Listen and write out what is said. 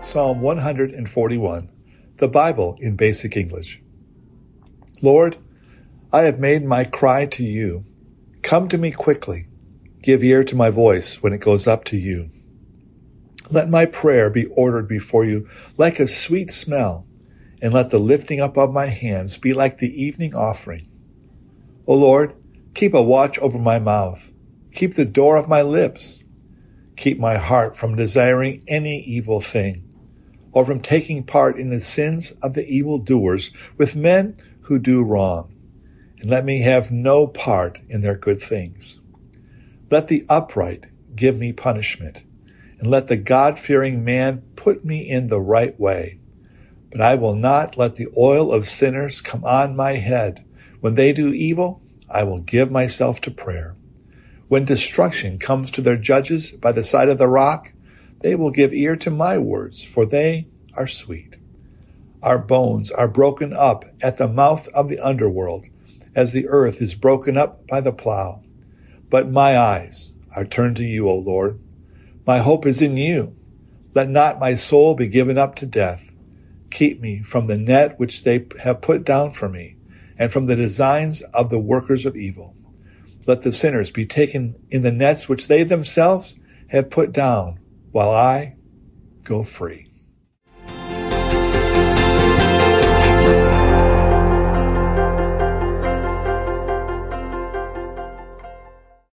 Psalm 141, the Bible in Basic English. Lord, I have made my cry to you. Come to me quickly. Give ear to my voice when it goes up to you. Let my prayer be ordered before you like a sweet smell, and let the lifting up of my hands be like the evening offering. O Lord, keep a watch over my mouth. Keep the door of my lips. Keep my heart from desiring any evil thing or from taking part in the sins of the evildoers with men who do wrong, and let me have no part in their good things. Let the upright give me punishment, and let the God fearing man put me in the right way. But I will not let the oil of sinners come on my head. When they do evil, I will give myself to prayer. When destruction comes to their judges by the side of the rock, they will give ear to my words, for they are sweet. Our bones are broken up at the mouth of the underworld, as the earth is broken up by the plow. But my eyes are turned to you, O Lord. My hope is in you. Let not my soul be given up to death. Keep me from the net which they have put down for me, and from the designs of the workers of evil. Let the sinners be taken in the nets which they themselves have put down while I go free.